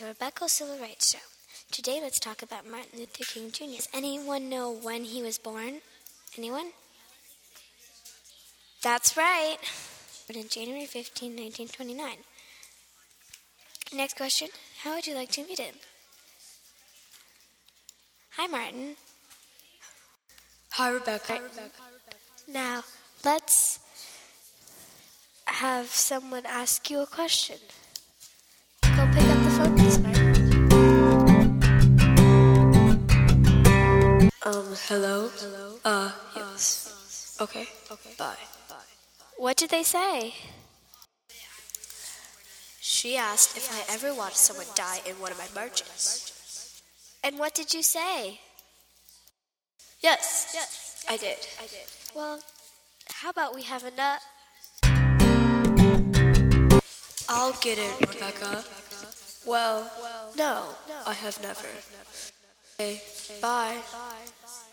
Rebecca Civil Rights Show. Today, let's talk about Martin Luther King Jr. Does anyone know when he was born? Anyone? That's right. Born on January 15, 1929. Next question How would you like to meet him? Hi, Martin. Hi, Rebecca. Now, let's have someone ask you a question. Go pick up the phone, please, Martin. Um, hello? Hello? Uh, yes. Okay. Okay. Bye. What did they say? She asked if I ever watched someone die in one of my marches. And what did you say? Yes. Yes. I did. I did. Well, how about we have a nut? I'll get it, Rebecca. Well, no, I have never. Okay. Bye.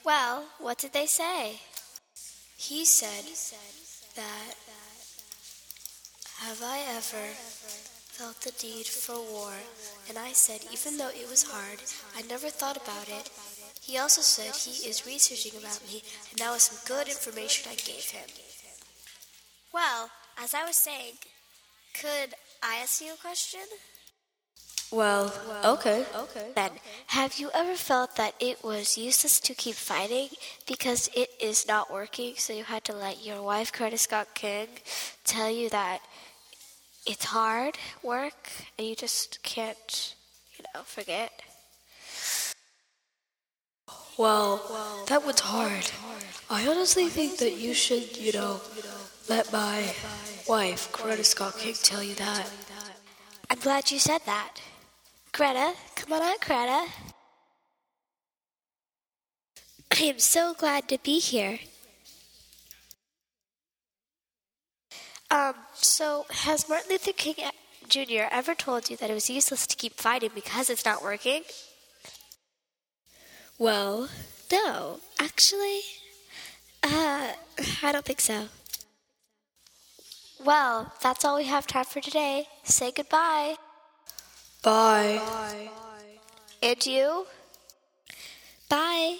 Well, what did they say? He said that have I ever felt the need for war? And I said, even though it was hard, I never thought about it. He also said he is researching about me, and that was some good information I gave him. Well, as I was saying, could I ask you a question? Well, okay. Okay. Then, have you ever felt that it was useless to keep fighting because it is not working, so you had to let your wife, Coretta Scott King, tell you that it's hard work and you just can't, you know, forget? Well, that was hard. I honestly think that you should, you know, let my wife, Coretta Scott King, tell you that. I'm glad you said that. Coretta, come on out, Coretta. I am so glad to be here. Um, so has Martin Luther King Jr. ever told you that it was useless to keep fighting because it's not working? Well, no. Actually, uh, I don't think so. Well, that's all we have time for today. Say goodbye. Bye. And you? Bye.